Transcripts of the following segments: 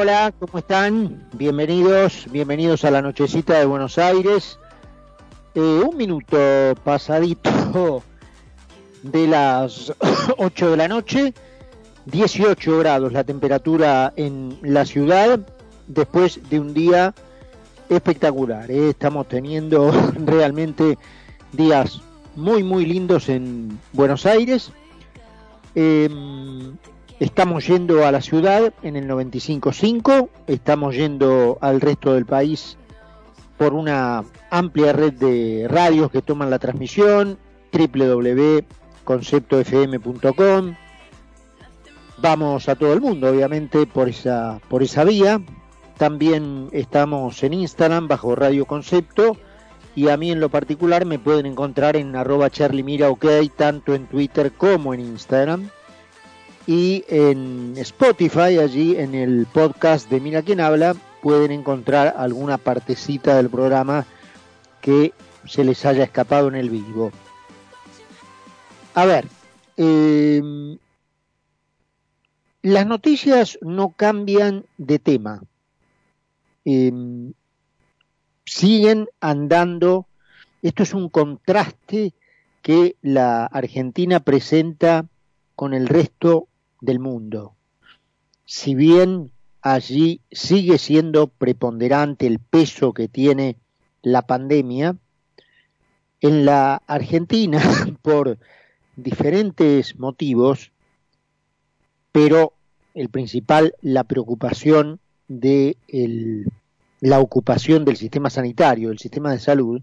Hola, ¿cómo están? Bienvenidos, bienvenidos a la nochecita de Buenos Aires. Eh, un minuto pasadito de las 8 de la noche, 18 grados la temperatura en la ciudad, después de un día espectacular. ¿eh? Estamos teniendo realmente días muy, muy lindos en Buenos Aires. Em, estamos yendo a la ciudad en el 95.5, estamos yendo al resto del país por una amplia red de radios que toman la transmisión, www.conceptofm.com. Vamos a todo el mundo, obviamente, por esa, por esa vía. También estamos en Instagram bajo Radio Concepto y a mí en lo particular me pueden encontrar en arroba tanto en Twitter como en Instagram. Y en Spotify, allí en el podcast de Mira quién habla, pueden encontrar alguna partecita del programa que se les haya escapado en el vivo. A ver, em, las noticias no cambian de tema. Em, siguen andando. Esto es un contraste que la Argentina presenta con el resto del mundo. Si bien allí sigue siendo preponderante el peso que tiene la pandemia, en la Argentina, por diferentes motivos, pero el principal, la preocupación de la ocupación del sistema sanitario, del sistema de salud,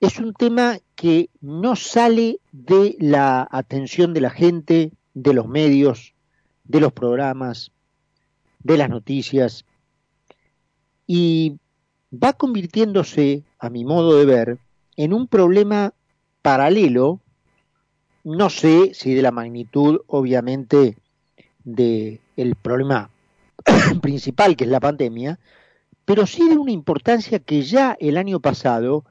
es un tema que no sale de la atención de la gente, de los medios, de los programas, de las noticias, y va convirtiéndose, a mi modo de ver, en un problema paralelo, no sé si de la magnitud, obviamente, del el problema principal, que es la pandemia, pero sí de una importancia que ya el año pasado,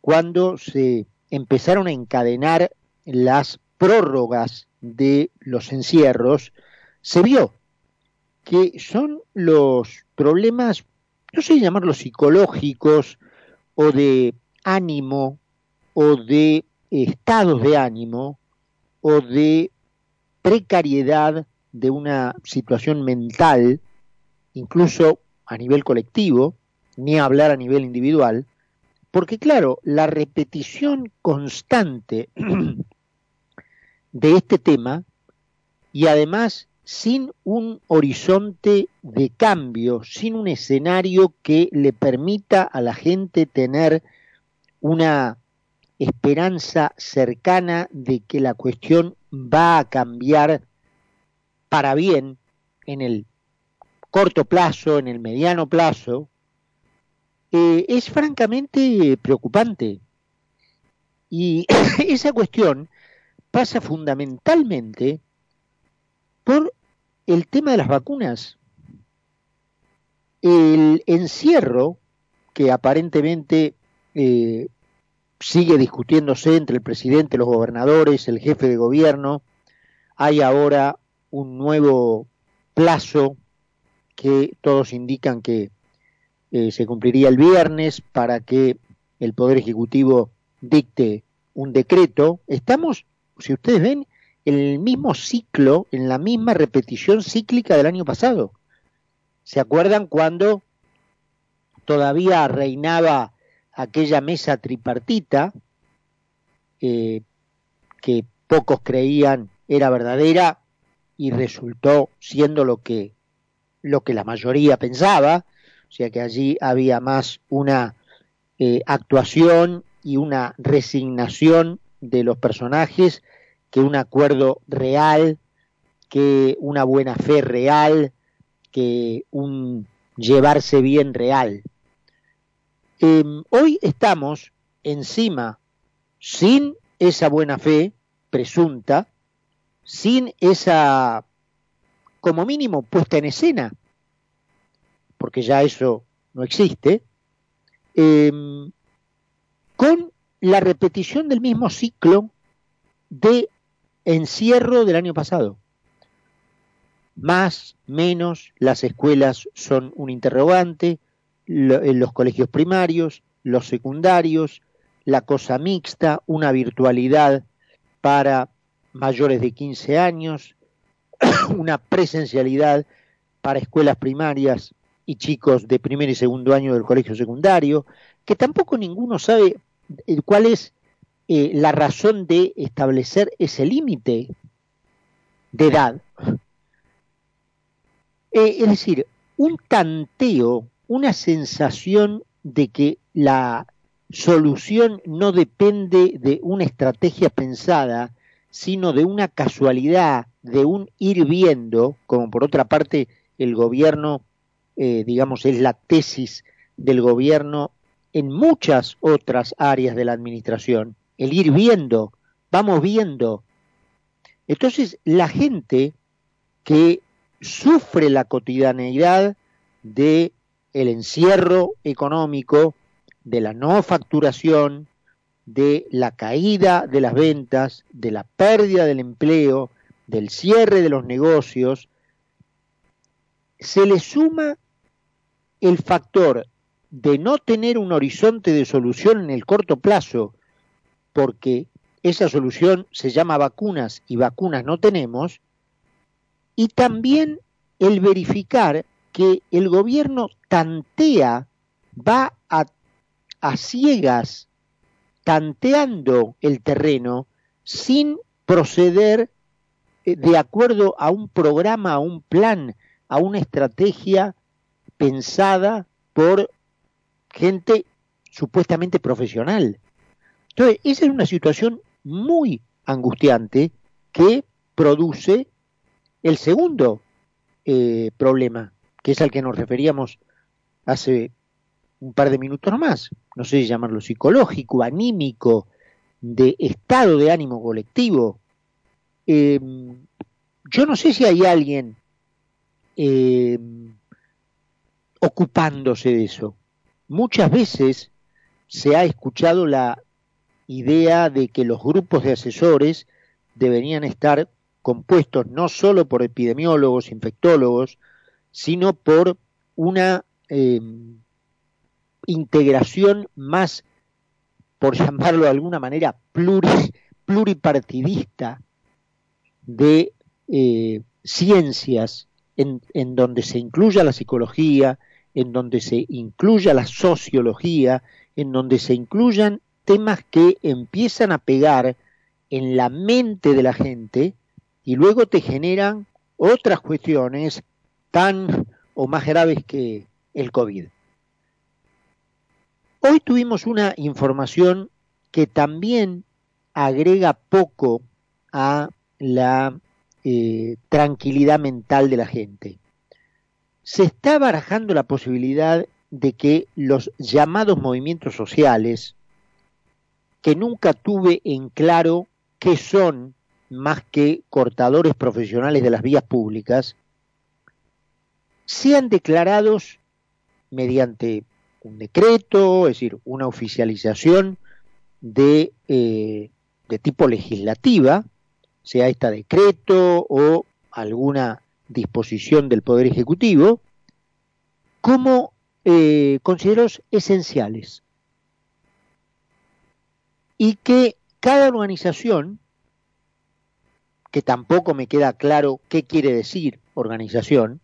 cuando se empezaron a encadenar las prórrogas de los encierros, se vio que son los problemas, no sé llamarlos psicológicos o de ánimo o de estados de ánimo o de precariedad de una situación mental, incluso a nivel colectivo, ni hablar a nivel individual, porque claro, la repetición constante de este tema y además sin un horizonte de cambio, sin un escenario que le permita a la gente tener una esperanza cercana de que la cuestión va a cambiar para bien en el corto plazo, en el mediano plazo, eh, es francamente preocupante. Y esa cuestión pasa fundamentalmente por el tema de las vacunas. El encierro, que aparentemente eh, sigue discutiéndose entre el presidente, los gobernadores, el jefe de gobierno, hay ahora un nuevo plazo que todos indican que eh, se cumpliría el viernes para que el Poder Ejecutivo dicte un decreto. Estamos, si ustedes ven, en el mismo ciclo, en la misma repetición cíclica del año pasado. ¿Se acuerdan cuando todavía reinaba aquella mesa tripartita eh, que pocos creían era verdadera y resultó siendo lo que, lo que la mayoría pensaba, o sea que allí había más una eh, actuación y una resignación de los personajes que un acuerdo real, que una buena fe real, que un llevarse bien real. Em, hoy estamos encima, sin esa buena fe presunta, sin esa, como mínimo, puesta en escena, porque ya eso no existe, em, con la repetición del mismo ciclo de encierro del año pasado. más, menos, las escuelas son un interrogante, en los colegios primarios, los secundarios, la cosa mixta, una virtualidad para mayores de 15 años, una presencialidad para escuelas primarias y chicos de primer y segundo año del colegio secundario, que tampoco ninguno sabe eh, cuál es eh, la razón de establecer ese límite de edad. Eh, es decir, un tanteo, una sensación de que la solución no depende de una estrategia pensada, sino de una casualidad, de un ir viendo, como por otra parte el gobierno, eh, digamos, es la tesis del gobierno en muchas otras áreas de la administración, el ir viendo, vamos viendo. Entonces, la gente que sufre la cotidianeidad de el encierro económico, de la no facturación, de la caída de las ventas, de la pérdida del empleo, del cierre de los negocios, se le suma el factor de no tener un horizonte de solución en el corto plazo, porque esa solución se llama vacunas y vacunas no tenemos, y también el verificar que el gobierno tantea, va a, ciegas, tanteando el terreno sin proceder eh, de acuerdo a un programa, a un plan, a una estrategia pensada por gente supuestamente profesional. Entonces, esa es una situación muy angustiante que produce el segundo eh, problema, que es al que nos referíamos hace un par de minutos nomás, no sé si llamarlo psicológico, anímico, de estado de ánimo colectivo. Em, yo no sé si hay alguien em, ocupándose de eso. Muchas veces se ha escuchado la idea de que los grupos de asesores deberían estar compuestos no solo por epidemiólogos, infectólogos, sino por una em, integración más, por llamarlo de alguna manera, pluripartidista de eh, ciencias en, en, donde se incluya la psicología, en donde se incluya la sociología, en donde se incluyan temas que empiezan a pegar en la mente de la gente y luego te generan otras cuestiones tan o más graves que el COVID. Hoy tuvimos una información que también agrega poco a la eh, tranquilidad mental de la gente. Se está barajando la posibilidad de que los llamados movimientos sociales, que nunca tuve en claro qué son más que cortadores profesionales de las vías públicas, sean declarados mediante un decreto, es decir, una oficialización de, eh, tipo legislativa, sea esta decreto o alguna disposición del Poder Ejecutivo, como eh, considerados esenciales. Y que cada organización, que tampoco me queda claro qué quiere decir organización,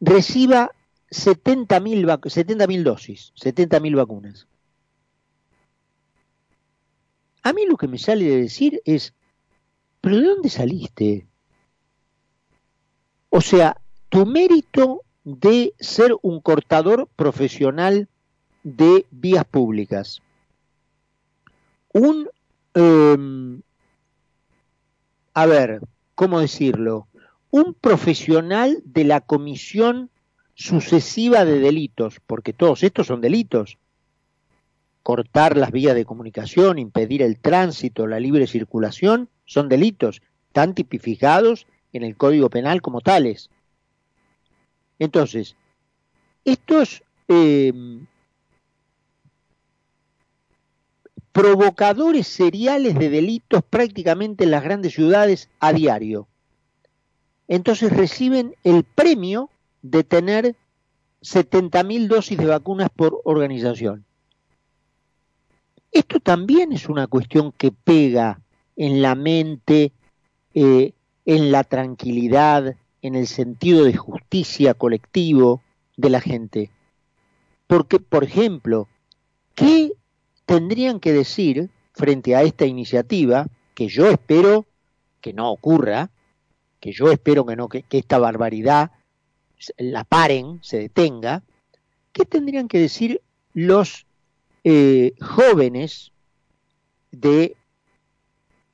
reciba 70.000 70 dosis, 70.000 vacunas. A mí lo que me sale de decir es, ¿pero de dónde saliste? O sea, tu mérito de ser un cortador profesional de vías públicas, un, em, a ver, ¿cómo decirlo? Un profesional de la comisión sucesiva de delitos, porque todos estos son delitos. Cortar las vías de comunicación, impedir el tránsito, la libre circulación, son delitos, tan tipificados en el Código Penal como tales. Entonces, estos eh, provocadores seriales de delitos prácticamente en las grandes ciudades a diario, entonces reciben el premio de tener 70.000 dosis de vacunas por organización. Esto también es una cuestión que pega en la mente, eh, en la tranquilidad, en el sentido de justicia colectivo de la gente. Porque, por ejemplo, ¿qué tendrían que decir frente a esta iniciativa, que yo espero que no ocurra, que yo espero que no, que, esta barbaridad la paren, se detenga, ¿qué tendrían que decir los eh, jóvenes de,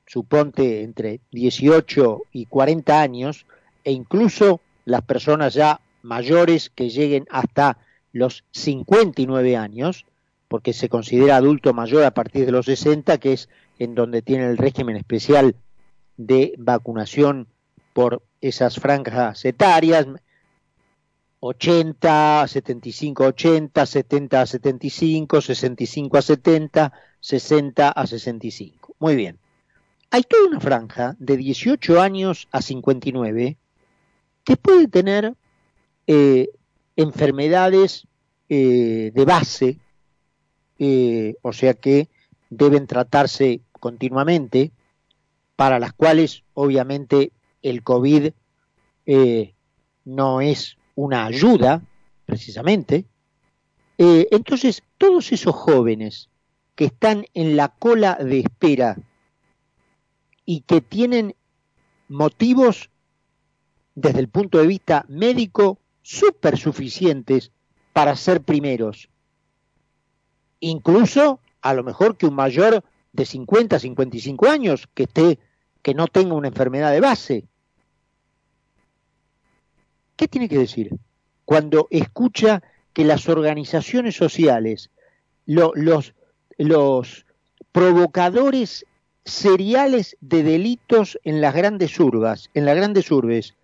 suponte, entre 18 y 40 años, e incluso las personas ya mayores que lleguen hasta los 59 años, porque se considera adulto mayor a partir de los 60, que es en donde tiene el régimen especial de vacunación por esas franjas etarias, 80, 75 80, 70 a 75, 65 a 70, 60 a 65. Muy bien. Hay toda una franja de 18 años a 59 que puede tener eh, enfermedades eh, de base, eh, o sea que deben tratarse continuamente, para las cuales obviamente el COVID no es una ayuda, precisamente. entonces, todos esos jóvenes que están en la cola de espera y que tienen motivos desde el punto de vista médico súper suficientes para ser primeros. Incluso a lo mejor que un mayor de 50, 55 años que esté que no tenga una enfermedad de base. ¿Qué tiene que decir? Cuando escucha que las organizaciones sociales, los, los provocadores seriales de delitos en las grandes urbas, en las grandes urbes,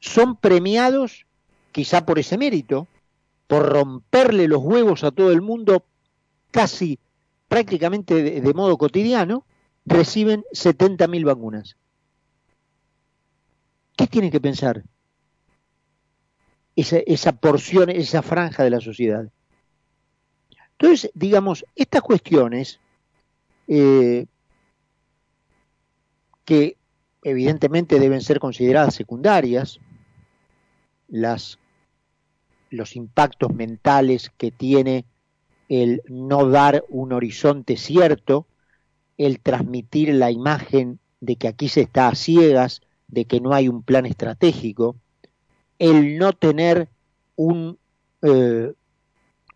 son premiados quizá por ese mérito, por romperle los huevos a todo el mundo casi prácticamente de, modo cotidiano, reciben 70.000 vacunas. ¿Qué tiene que pensar esa, esa porción, esa franja de la sociedad? Entonces, digamos, estas cuestiones eh, que evidentemente deben ser consideradas secundarias, las, los impactos mentales que tiene el no dar un horizonte cierto, el transmitir la imagen de que aquí se está a ciegas, de que no hay un plan estratégico, el no tener un eh,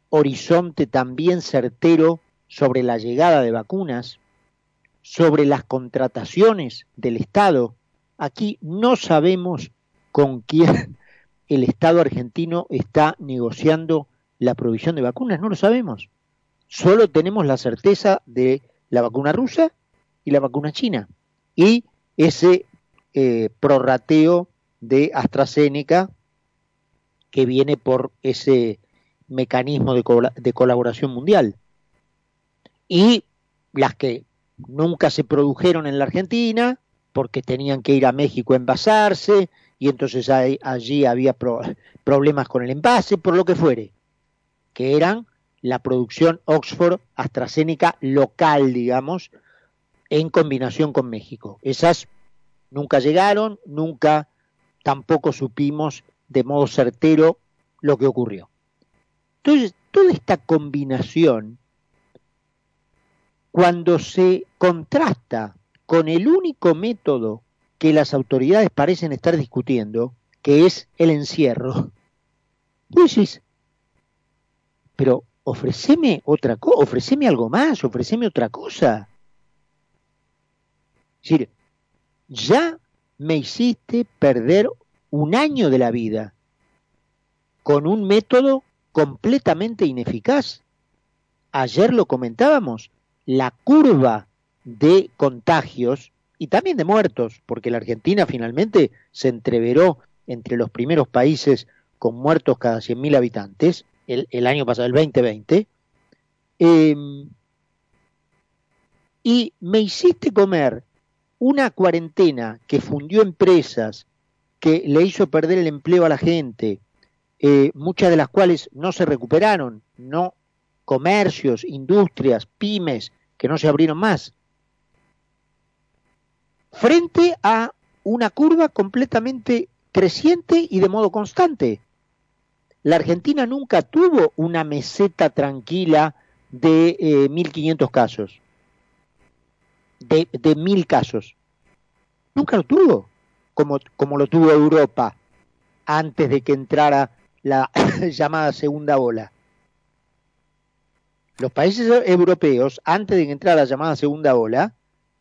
horizonte también certero sobre la llegada de vacunas, sobre las contrataciones del Estado. Aquí no sabemos con quién el Estado argentino está negociando la provisión de vacunas, no lo sabemos. Solo tenemos la certeza de la vacuna rusa y la vacuna china y ese eh, prorrateo de AstraZeneca que viene por ese mecanismo de, de colaboración mundial. Y las que nunca se produjeron en la Argentina porque tenían que ir a México a envasarse y entonces allí había problemas con el envase, por lo que fuere, que eran la producción Oxford AstraZeneca local, digamos, en combinación con México. Esas nunca llegaron, nunca tampoco supimos de modo certero lo que ocurrió. Entonces, toda esta combinación, cuando se contrasta con el único método que las autoridades parecen estar discutiendo, que es el encierro. Y decís, pero ofreceme otra cosa, ofreceme algo más, ofreceme otra cosa. Es decir, ya me hiciste perder un año de la vida con un método completamente ineficaz. Ayer lo comentábamos, la curva de contagios y también de muertos, porque la Argentina finalmente se entreveró entre los primeros países con muertos cada 100.000 habitantes, el, año pasado, el 2020, em, y me hiciste comer una cuarentena que fundió empresas, que le hizo perder el empleo a la gente, eh, muchas de las cuales no se recuperaron, no comercios, industrias, pymes que no se abrieron más, frente a una curva completamente creciente y de modo constante. La Argentina nunca tuvo una meseta tranquila de 1.500 eh, casos, de, de 1.000 casos. Nunca lo tuvo, como, como lo tuvo Europa antes de que entrara la llamada segunda ola. Los países europeos, antes de que entrara la llamada segunda ola,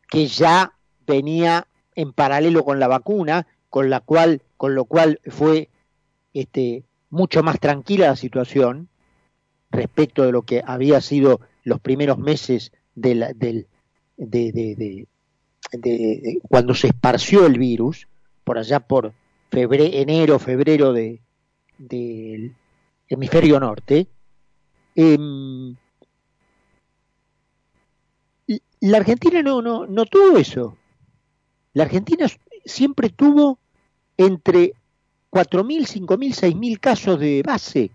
que ya venía en paralelo con la vacuna, con la cual, con lo cual fue este, mucho más tranquila la situación respecto de lo que había sido los primeros meses de, de, cuando se esparció el virus, por allá por enero, febrero de, del hemisferio norte, em, la Argentina no, no, no tuvo eso. La Argentina siempre tuvo entre 4.000, 5.000, 6.000 casos de base.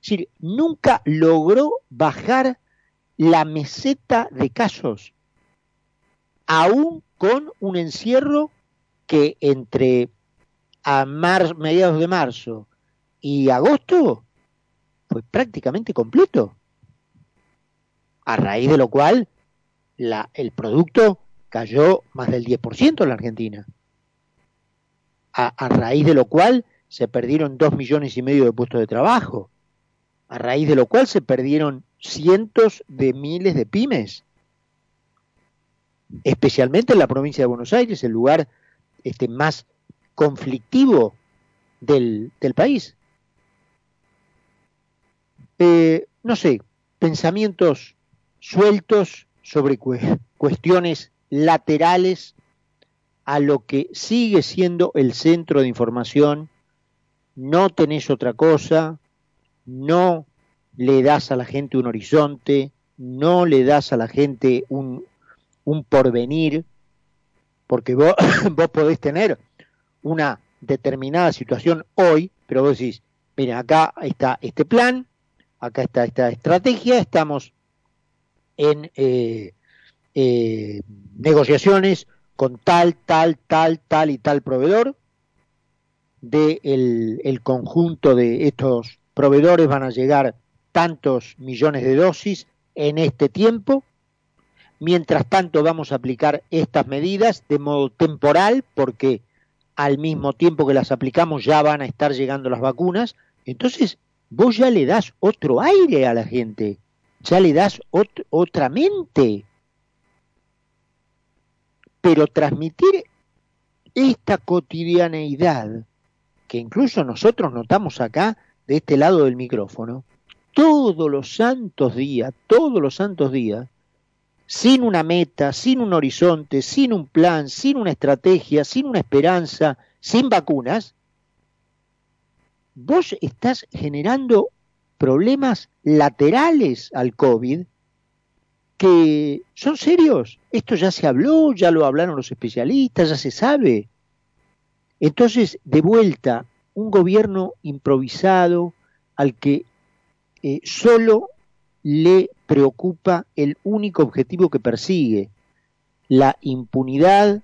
Es decir, nunca logró bajar la meseta de casos, aún con un encierro que entre a mediados de marzo y agosto fue prácticamente completo. A raíz de lo cual la, el producto cayó más del 10% en la Argentina. A, raíz de lo cual se perdieron dos millones y medio de puestos de trabajo. A raíz de lo cual se perdieron cientos de miles de pymes. Especialmente en la provincia de Buenos Aires, el lugar este, más conflictivo del, país. Eh, no sé, pensamientos sueltos sobre cuestiones laterales a lo que sigue siendo el centro de información, no tenés otra cosa, no le das a la gente un horizonte, no le das a la gente un, un porvenir, porque vos, vos podés tener una determinada situación hoy, pero vos decís, mira, acá está este plan, acá está esta estrategia, estamos en eh, eh, negociaciones con tal, tal, tal, tal y tal proveedor. De el, conjunto de estos proveedores van a llegar tantos millones de dosis en este tiempo. Mientras tanto vamos a aplicar estas medidas de modo temporal porque al mismo tiempo que las aplicamos ya van a estar llegando las vacunas. Entonces vos ya le das otro aire a la gente, ya le das otra mente pero transmitir esta cotidianeidad que incluso nosotros notamos acá de este lado del micrófono, todos los santos días, todos los santos días, sin una meta, sin un horizonte, sin un plan, sin una estrategia, sin una esperanza, sin vacunas, vos estás generando problemas laterales al COVID que son serios. Esto ya se habló, ya lo hablaron los especialistas, ya se sabe. Entonces, de vuelta, un gobierno improvisado al que eh, solo le preocupa el único objetivo que persigue, la impunidad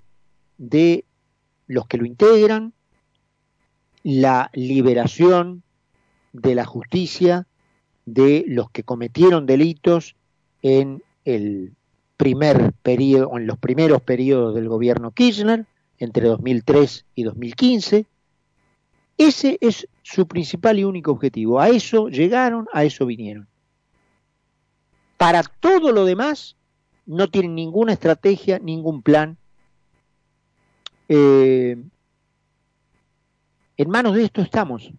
de los que lo integran, la liberación de la justicia de los que cometieron delitos en el primer periodo, en los primeros periodos del gobierno Kirchner, entre 2003 y 2015. Ese es su principal y único objetivo. A eso llegaron, a eso vinieron. Para todo lo demás, no tienen ninguna estrategia, ningún plan. Eh, en manos de esto estamos.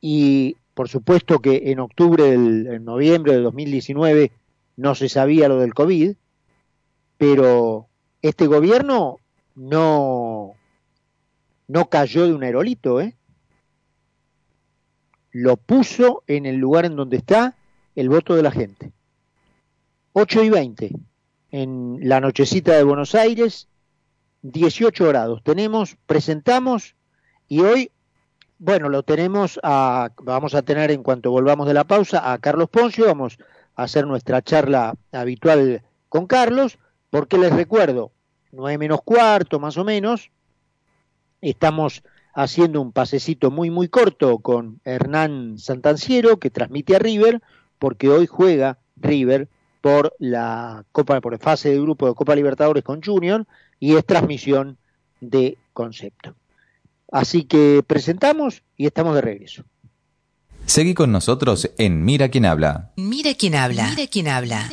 Y por supuesto que en octubre, del, en noviembre de 2019, no se sabía lo del COVID, pero este gobierno no, no cayó de un aerolito, ¿eh? Lo puso en el lugar en donde está el voto de la gente. 8 y 20, en la nochecita de Buenos Aires, 18 grados. Tenemos, presentamos y hoy, bueno, lo tenemos a, vamos a tener en cuanto volvamos de la pausa a Carlos Poncio, vamos hacer nuestra charla habitual con Carlos, porque les recuerdo, 9 menos cuarto más o menos, estamos haciendo un pasecito muy muy corto con Hernán Santanciero que transmite a River, porque hoy juega River por la Copa por fase de grupo de Copa Libertadores con Junior y es transmisión de concepto. Así que presentamos y estamos de regreso. Seguí con nosotros en Mira quién habla. Mira quién habla. Mira quién habla.